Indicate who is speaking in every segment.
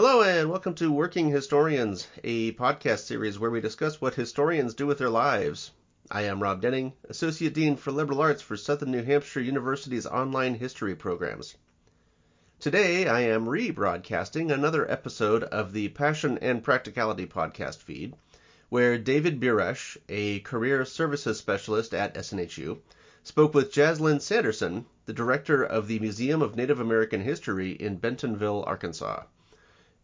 Speaker 1: Hello, and welcome to Working Historians, a podcast series where we discuss what historians do with their lives. I am Rob Denning, Associate Dean for Liberal Arts for Southern New Hampshire University's online history programs. Today, I am rebroadcasting another episode of the Passion and Practicality podcast feed, where David Buresh, a career services specialist at SNHU, spoke with Jazlyn Sanderson, the director of the Museum of Native American History in Bentonville, Arkansas.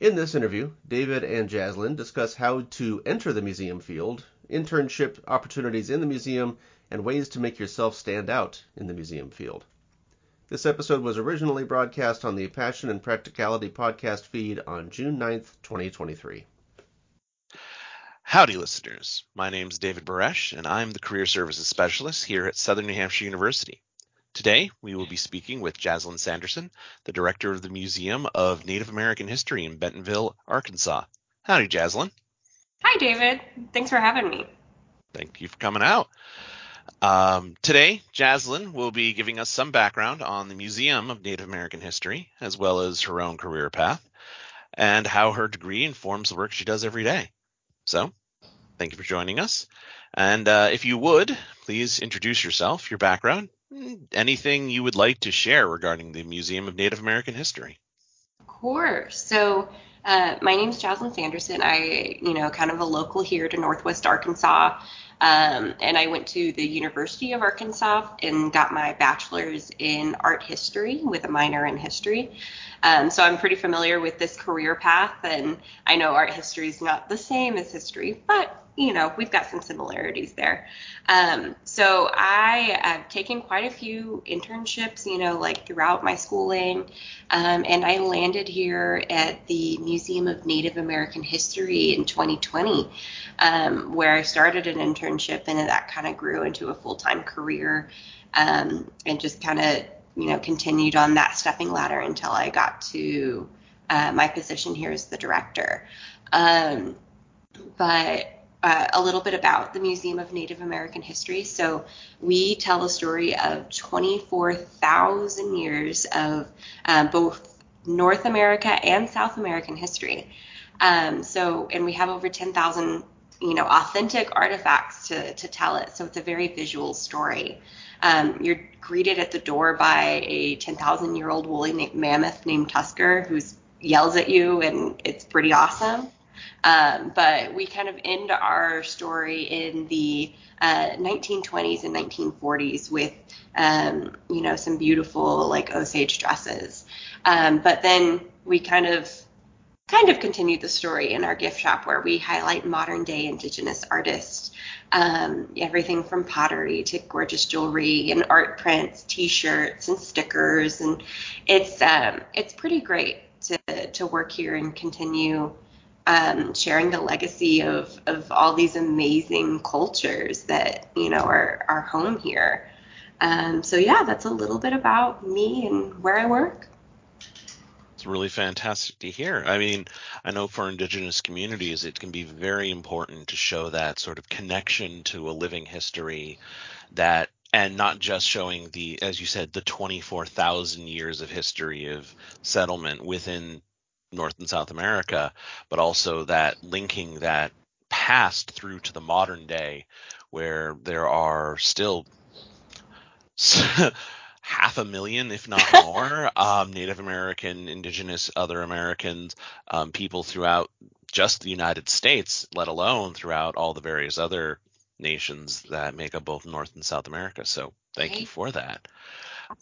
Speaker 1: In this interview, David and Jazlyn discuss how to enter the museum field, internship opportunities in the museum, and ways to make yourself stand out in the museum field. This episode was originally broadcast on the Passion and Practicality podcast feed on June 9th, 2023.
Speaker 2: Howdy, listeners. My name is David Buresh, and I'm the Career Services Specialist here at Southern New Hampshire University. Today, we will be speaking with Jazlyn Sanderson, the Director of the Museum of Native American History in Bentonville, Arkansas. Howdy, Jazlyn.
Speaker 3: Hi, David. Thanks for having me.
Speaker 2: Thank you for coming out. Um, today, Jazlyn will be giving us some background on the Museum of Native American History, as well as her own career path, and how her degree informs the work she does every day. So, thank you for joining us. And uh, if you would, please introduce yourself, your background, anything you would like to share regarding the Museum of Native American History.
Speaker 3: Of course. So, uh, my name is Jazlyn Sanderson. I, you know, kind of a local here to Northwest Arkansas. Um, and I went to the University of Arkansas and got my bachelor's in art history with a minor in history. Um, so I'm pretty familiar with this career path, and I know art history is not the same as history, but you know we've got some similarities there. Um, so I have taken quite a few internships, you know, like throughout my schooling, um, and I landed here at the Museum of Native American History in 2020, um, where I started an internship, and that kind of grew into a full-time career, um, and just kind of you know, continued on that stepping ladder until I got to uh, my position here as the director. Um, but uh, a little bit about the Museum of Native American History. So we tell the story of 24,000 years of um, both North America and South American history. Um, so, and we have over 10,000, you know, authentic artifacts to, to tell it. So it's a very visual story. Um, you're greeted at the door by a 10,000 year old woolly mammoth named Tusker who yells at you, and it's pretty awesome. Um, but we kind of end our story in the uh, 1920s and 1940s with, um, you know, some beautiful like Osage dresses. Um, but then we kind of kind of continued the story in our gift shop where we highlight modern day indigenous artists um, everything from pottery to gorgeous jewelry and art prints, T-shirts and stickers, and it's um, it's pretty great to to work here and continue um, sharing the legacy of of all these amazing cultures that you know are are home here. Um, so yeah, that's a little bit about me and where I work.
Speaker 2: It's really fantastic to hear. I mean, I know for indigenous communities, it can be very important to show that sort of connection to a living history that and not just showing the as you said the 24,000 years of history of settlement within North and South America, but also that linking that past through to the modern day where there are still half a million, if not more, um, Native American, Indigenous, other Americans, um, people throughout just the United States, let alone throughout all the various other nations that make up both North and South America. So thank okay. you for that.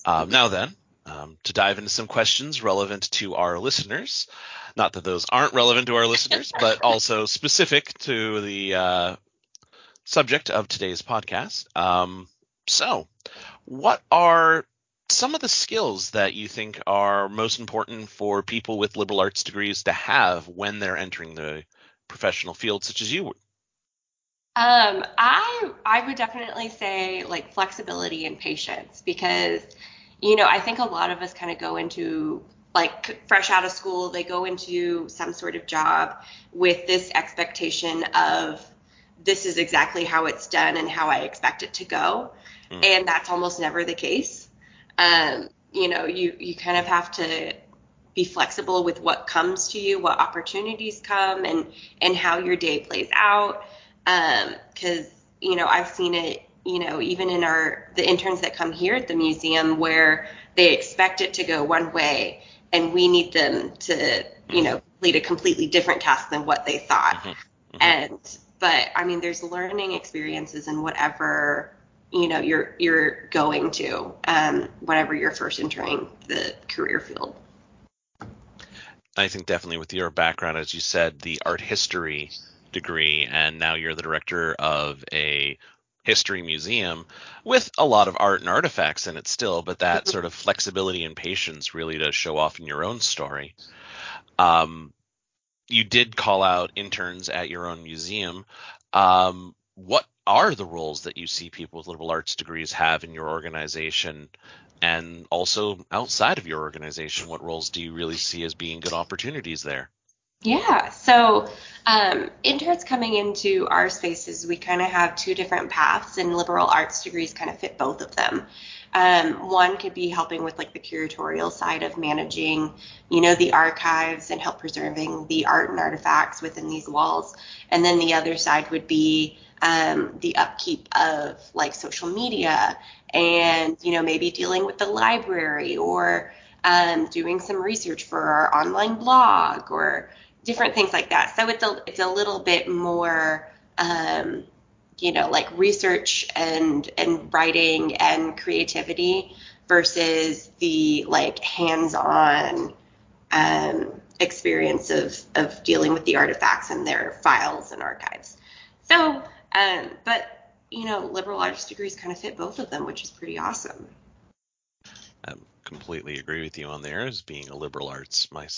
Speaker 2: Um, now then, um, to dive into some questions relevant to our listeners. Not that those aren't relevant to our listeners, but also specific to the uh, subject of today's podcast. Um, so, what are some of the skills that you think are most important for people with liberal arts degrees to have when they're entering the professional field, such as you would?
Speaker 3: Um, I I would definitely say like flexibility and patience because you know I think a lot of us kind of go into like fresh out of school they go into some sort of job with this expectation of this is exactly how it's done and how I expect it to go, mm. and that's almost never the case um, you know, you you kind of have to be flexible with what comes to you, what opportunities come, and and how your day plays out. Because um, you know, I've seen it. You know, even in our the interns that come here at the museum, where they expect it to go one way, and we need them to, you know, complete a completely different task than what they thought. Mm-hmm. Mm-hmm. And but I mean, there's learning experiences in whatever you know you're you're going to um, whenever you're first entering the career field.
Speaker 2: I think definitely with your background, as you said, the art history degree, and now you're the director of a history museum with a lot of art and artifacts in it still, but that sort of flexibility and patience really does show off in your own story. Um, you did call out interns at your own museum. Um, what are the roles that you see people with liberal arts degrees have in your organization? And also outside of your organization, what roles do you really see as being good opportunities there?
Speaker 3: Yeah, so um, interns coming into our spaces, we kind of have two different paths, and liberal arts degrees kind of fit both of them. Um, one could be helping with like the curatorial side of managing, you know, the archives and help preserving the art and artifacts within these walls. And then the other side would be um, the upkeep of like social media and, you know, maybe dealing with the library or um, doing some research for our online blog or different things like that. So it's a it's a little bit more um, you know like research and and writing and creativity versus the like hands-on um, experience of of dealing with the artifacts and their files and archives. So, um, but you know, liberal arts degrees kind of fit both of them, which is pretty awesome.
Speaker 2: I completely agree with you on there. As being a liberal arts my,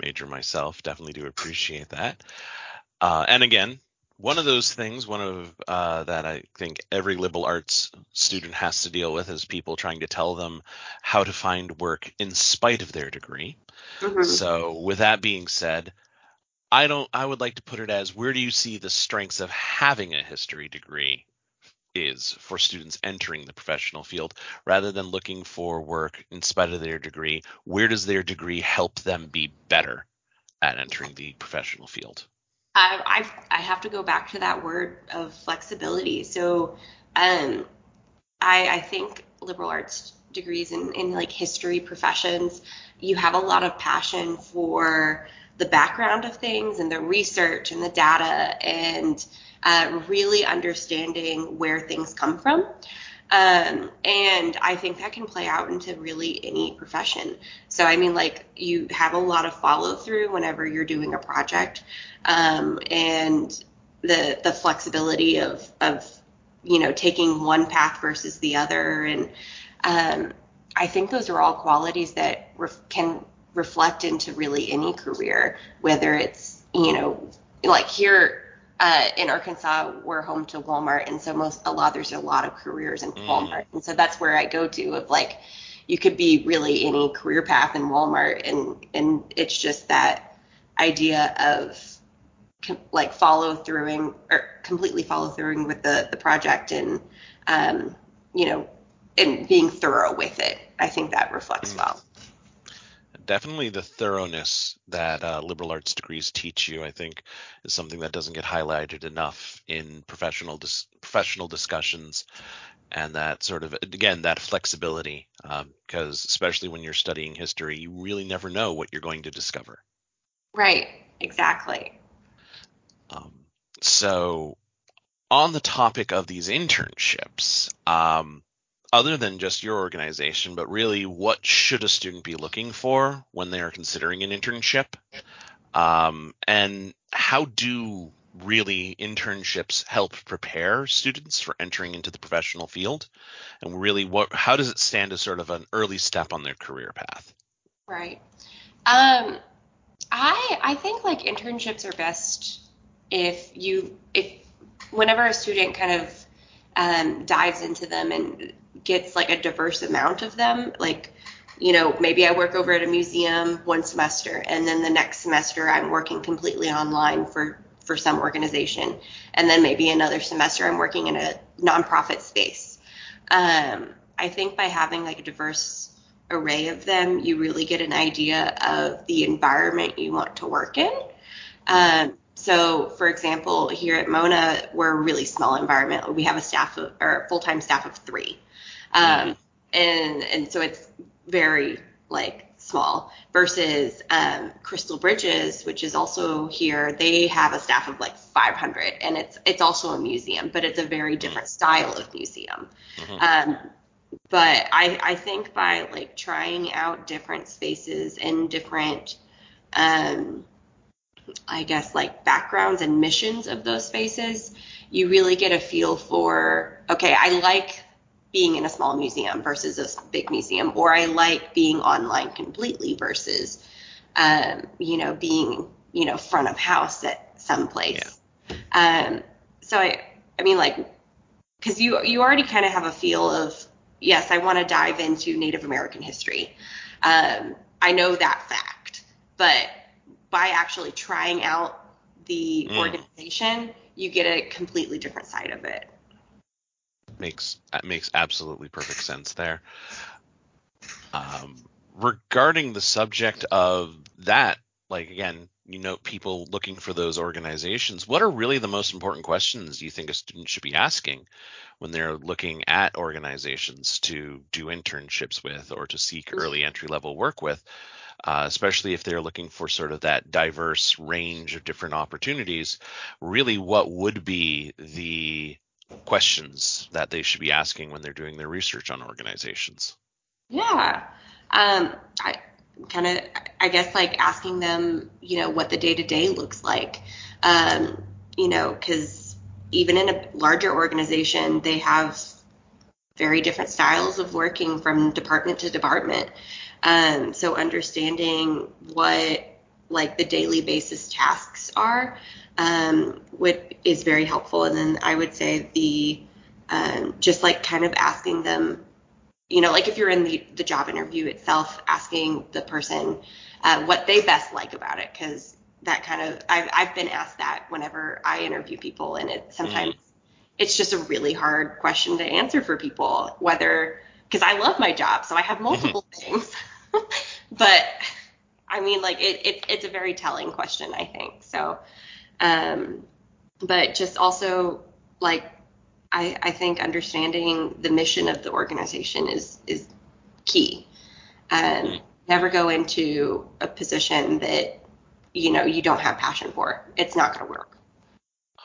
Speaker 2: major myself, definitely do appreciate that. Uh, and again, one of those things, one of uh, that I think every liberal arts student has to deal with is people trying to tell them how to find work in spite of their degree. Mm-hmm. So, with that being said, I don't. I would like to put it as where do you see the strengths of having a history degree is for students entering the professional field, rather than looking for work in spite of their degree. Where does their degree help them be better at entering the professional field?
Speaker 3: I, I, I have to go back to that word of flexibility. So, um, I, I think liberal arts degrees in, in like history professions, you have a lot of passion for the background of things and the research and the data and uh, really understanding where things come from. Um, and I think that can play out into really any profession. So, I mean, like, you have a lot of follow through whenever you're doing a project, um, and the the flexibility of of you know taking one path versus the other, and um, I think those are all qualities that ref- can reflect into really any career, whether it's you know like here uh, in Arkansas, we're home to Walmart, and so most a lot there's a lot of careers in mm. Walmart, and so that's where I go to of like you could be really any career path in Walmart, and and it's just that idea of com- like follow throughing or completely follow throughing with the the project and um, you know and being thorough with it. I think that reflects mm. well
Speaker 2: definitely the thoroughness that uh, liberal arts degrees teach you, I think, is something that doesn't get highlighted enough in professional dis- professional discussions, and that sort of again that flexibility, because um, especially when you're studying history, you really never know what you're going to discover.
Speaker 3: Right. Exactly.
Speaker 2: Um, so, on the topic of these internships, um, other than just your organization, but really what should a student be looking for when they are considering an internship? Um, and how do really internships help prepare students for entering into the professional field? And really, what how does it stand as sort of an early step on their career path?
Speaker 3: Right. Um, I I think like internships are best if you if whenever a student kind of um, dives into them and gets like a diverse amount of them. Like, you know, maybe I work over at a museum one semester, and then the next semester I'm working completely online for for some organization, and then maybe another semester I'm working in a nonprofit space. Um, I think by having like a diverse array of them, you really get an idea of the environment you want to work in. Um, so, for example, here at Mona, we're a really small environment. We have a staff of, or full time staff of three. Um, and, and so it's very like small versus um, Crystal Bridges, which is also here. They have a staff of like 500, and it's it's also a museum, but it's a very different style of museum.
Speaker 2: Mhm.
Speaker 3: Um, but I I think by like trying out different spaces and different um, I guess like backgrounds and missions of those spaces, you really get a feel for okay, I like being in a small museum versus a big museum, or I like being online completely versus um, you know being you know front of house at some place. Um, so I I mean like because you you already kind of have a feel of yes, I want to dive into Native American history. Um, I know that fact, but by actually trying out the
Speaker 2: Mm.
Speaker 3: organization, you get a completely different side of it.
Speaker 2: Makes that makes absolutely perfect sense there. Um, regarding the subject of that, like again, you know, people looking for those organizations, what are really the most important questions you think a student should be asking when they're looking at organizations to do internships with or to seek early entry level work with? Uh, especially if they're looking for sort of that diverse range of different opportunities, really what would be the questions that they should be asking when they're doing their research on organizations.
Speaker 3: Yeah. Um, I kind of, I guess, like asking them, you know, what the day to day looks like. Um, you know, because even in a larger organization, they have very different styles of working from department to department. Um, so understanding what like the daily basis tasks are um, would is very helpful. And then I would say the um, just like kind of asking them you know, like if you're in the, the job interview itself, asking the person uh, what they best like about it, because that kind of I've I've been asked that whenever I interview people, and it sometimes it's just a really hard question to answer for people, whether because I love my job, so I have multiple things, but I mean, like it, it it's a very telling question, I think. So, um, but just also like I, I think understanding the mission of the organization is is key. Um, never go into a position that you know you don't have passion for. It's not going to work.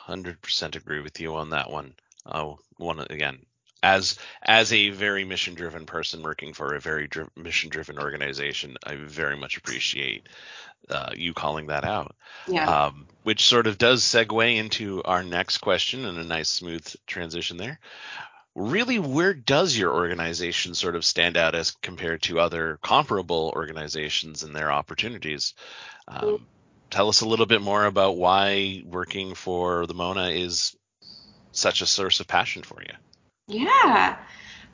Speaker 2: 100% agree with you on that one. Uh, one again, as as a very mission driven person working for a very dri- mission driven organization, I very much appreciate uh, you calling that out.
Speaker 3: Yeah.
Speaker 2: Um, which sort of does segue into our next question and a nice smooth transition there. Really, where does your organization sort of stand out as compared to other comparable organizations and their opportunities? Um, tell us a little bit more about why working for the Mona is such a source of passion for you.
Speaker 3: Yeah.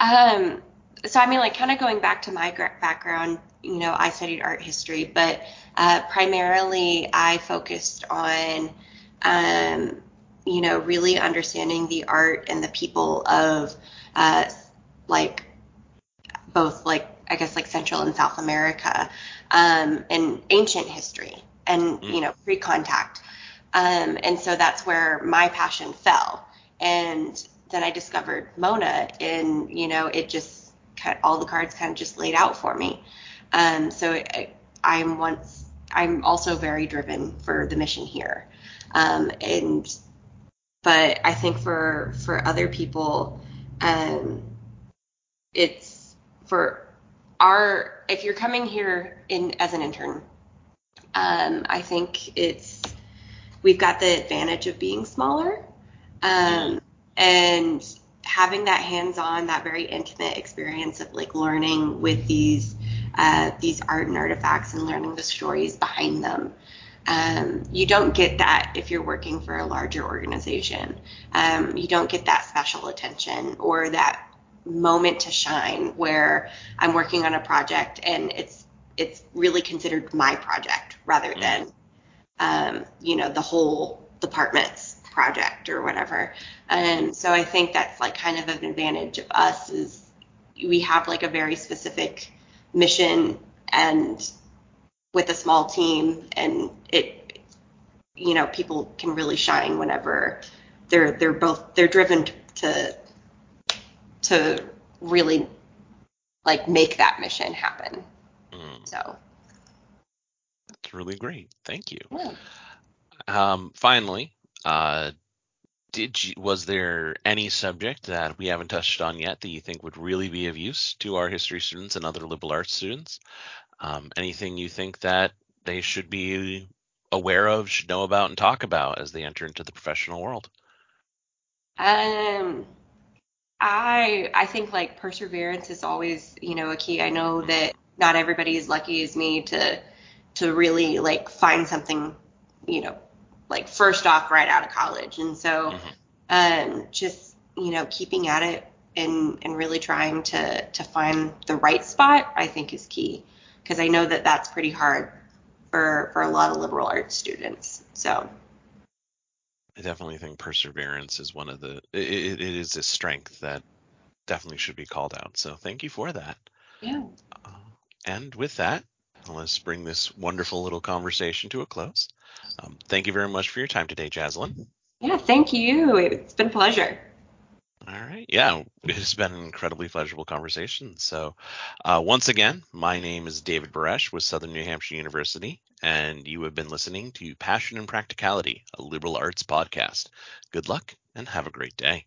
Speaker 3: Um, so I mean, like, kind of going back to my background, you know, I studied art history, but uh, primarily I focused on, um, you know, really understanding the art and the people of, uh, like, both like I guess like Central and South America, um, and ancient history, and you know, pre-contact, um, and so that's where my passion fell, and then I discovered Mona, and you know, it just kind all the cards kind of just laid out for me. Um, so I, I'm once I'm also very driven for the mission here, um, and but I think for for other people, um, it's for our if you're coming here in as an intern, um, I think it's we've got the advantage of being smaller, um, and having that hands-on, that very intimate experience of like learning with these uh, these art and artifacts and learning the stories behind them. Um, you don't get that if you're working for a larger organization. Um, you don't get that special attention or that moment to shine where I'm working on a project and it's it's really considered my project rather than um, you know the whole department's project or whatever. And so I think that's like kind of an advantage of us is we have like a very specific mission and with a small team and it you know people can really shine whenever they're they're both they're driven to to really like make that mission happen
Speaker 2: Mm,
Speaker 3: so
Speaker 2: that's really great. Thank you.
Speaker 3: yeah.
Speaker 2: Um, finally, uh, did you, was there any subject that we haven't touched on yet that you think would really be of use to our history students and other liberal arts students? Um, anything you think that they should be aware of, should know about, and talk about as they enter into the professional world?
Speaker 3: Um, I I think like perseverance is always you know a key. I know that not everybody is lucky as me to to really like find something you know like first off right out of college, and so um, just you know keeping at it and and really trying to to find the right spot I think is key because I know that that's pretty hard for for a lot of liberal arts students. So
Speaker 2: I definitely think perseverance is one of the it, it it is a strength that definitely should be called out. So thank you for that.
Speaker 3: yeah.
Speaker 2: Uh, and with that, let's bring this wonderful little conversation to a close. Um, thank you very much for your time today, Jazlyn.
Speaker 3: Yeah, thank you. It's been a pleasure.
Speaker 2: All right. Yeah, it has been an incredibly pleasurable conversation. So, uh, once again, my name is David Buresh with Southern New Hampshire University, and you have been listening to Passion and Practicality, a liberal arts podcast. Good luck and have a great day.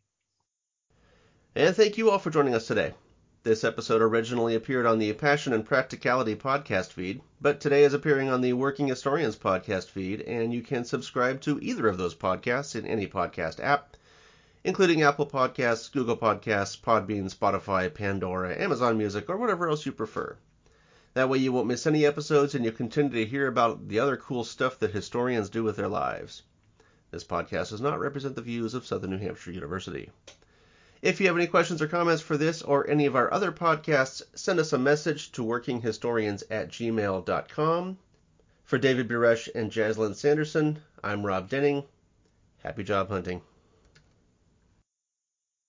Speaker 1: And thank you all for joining us today. This episode originally appeared on the Passion and Practicality podcast feed, but today is appearing on the Working Historians podcast feed, and you can subscribe to either of those podcasts in any podcast app, including Apple Podcasts, Google Podcasts, Podbean, Spotify, Pandora, Amazon Music, or whatever else you prefer. That way you won't miss any episodes and you'll continue to hear about the other cool stuff that historians do with their lives. This podcast does not represent the views of Southern New Hampshire University. If you have any questions or comments for this or any of our other podcasts, send us a message to workinghistorians at gmail.com. For David Buresh and Jazlyn Sanderson, I'm Rob Denning. Happy job hunting.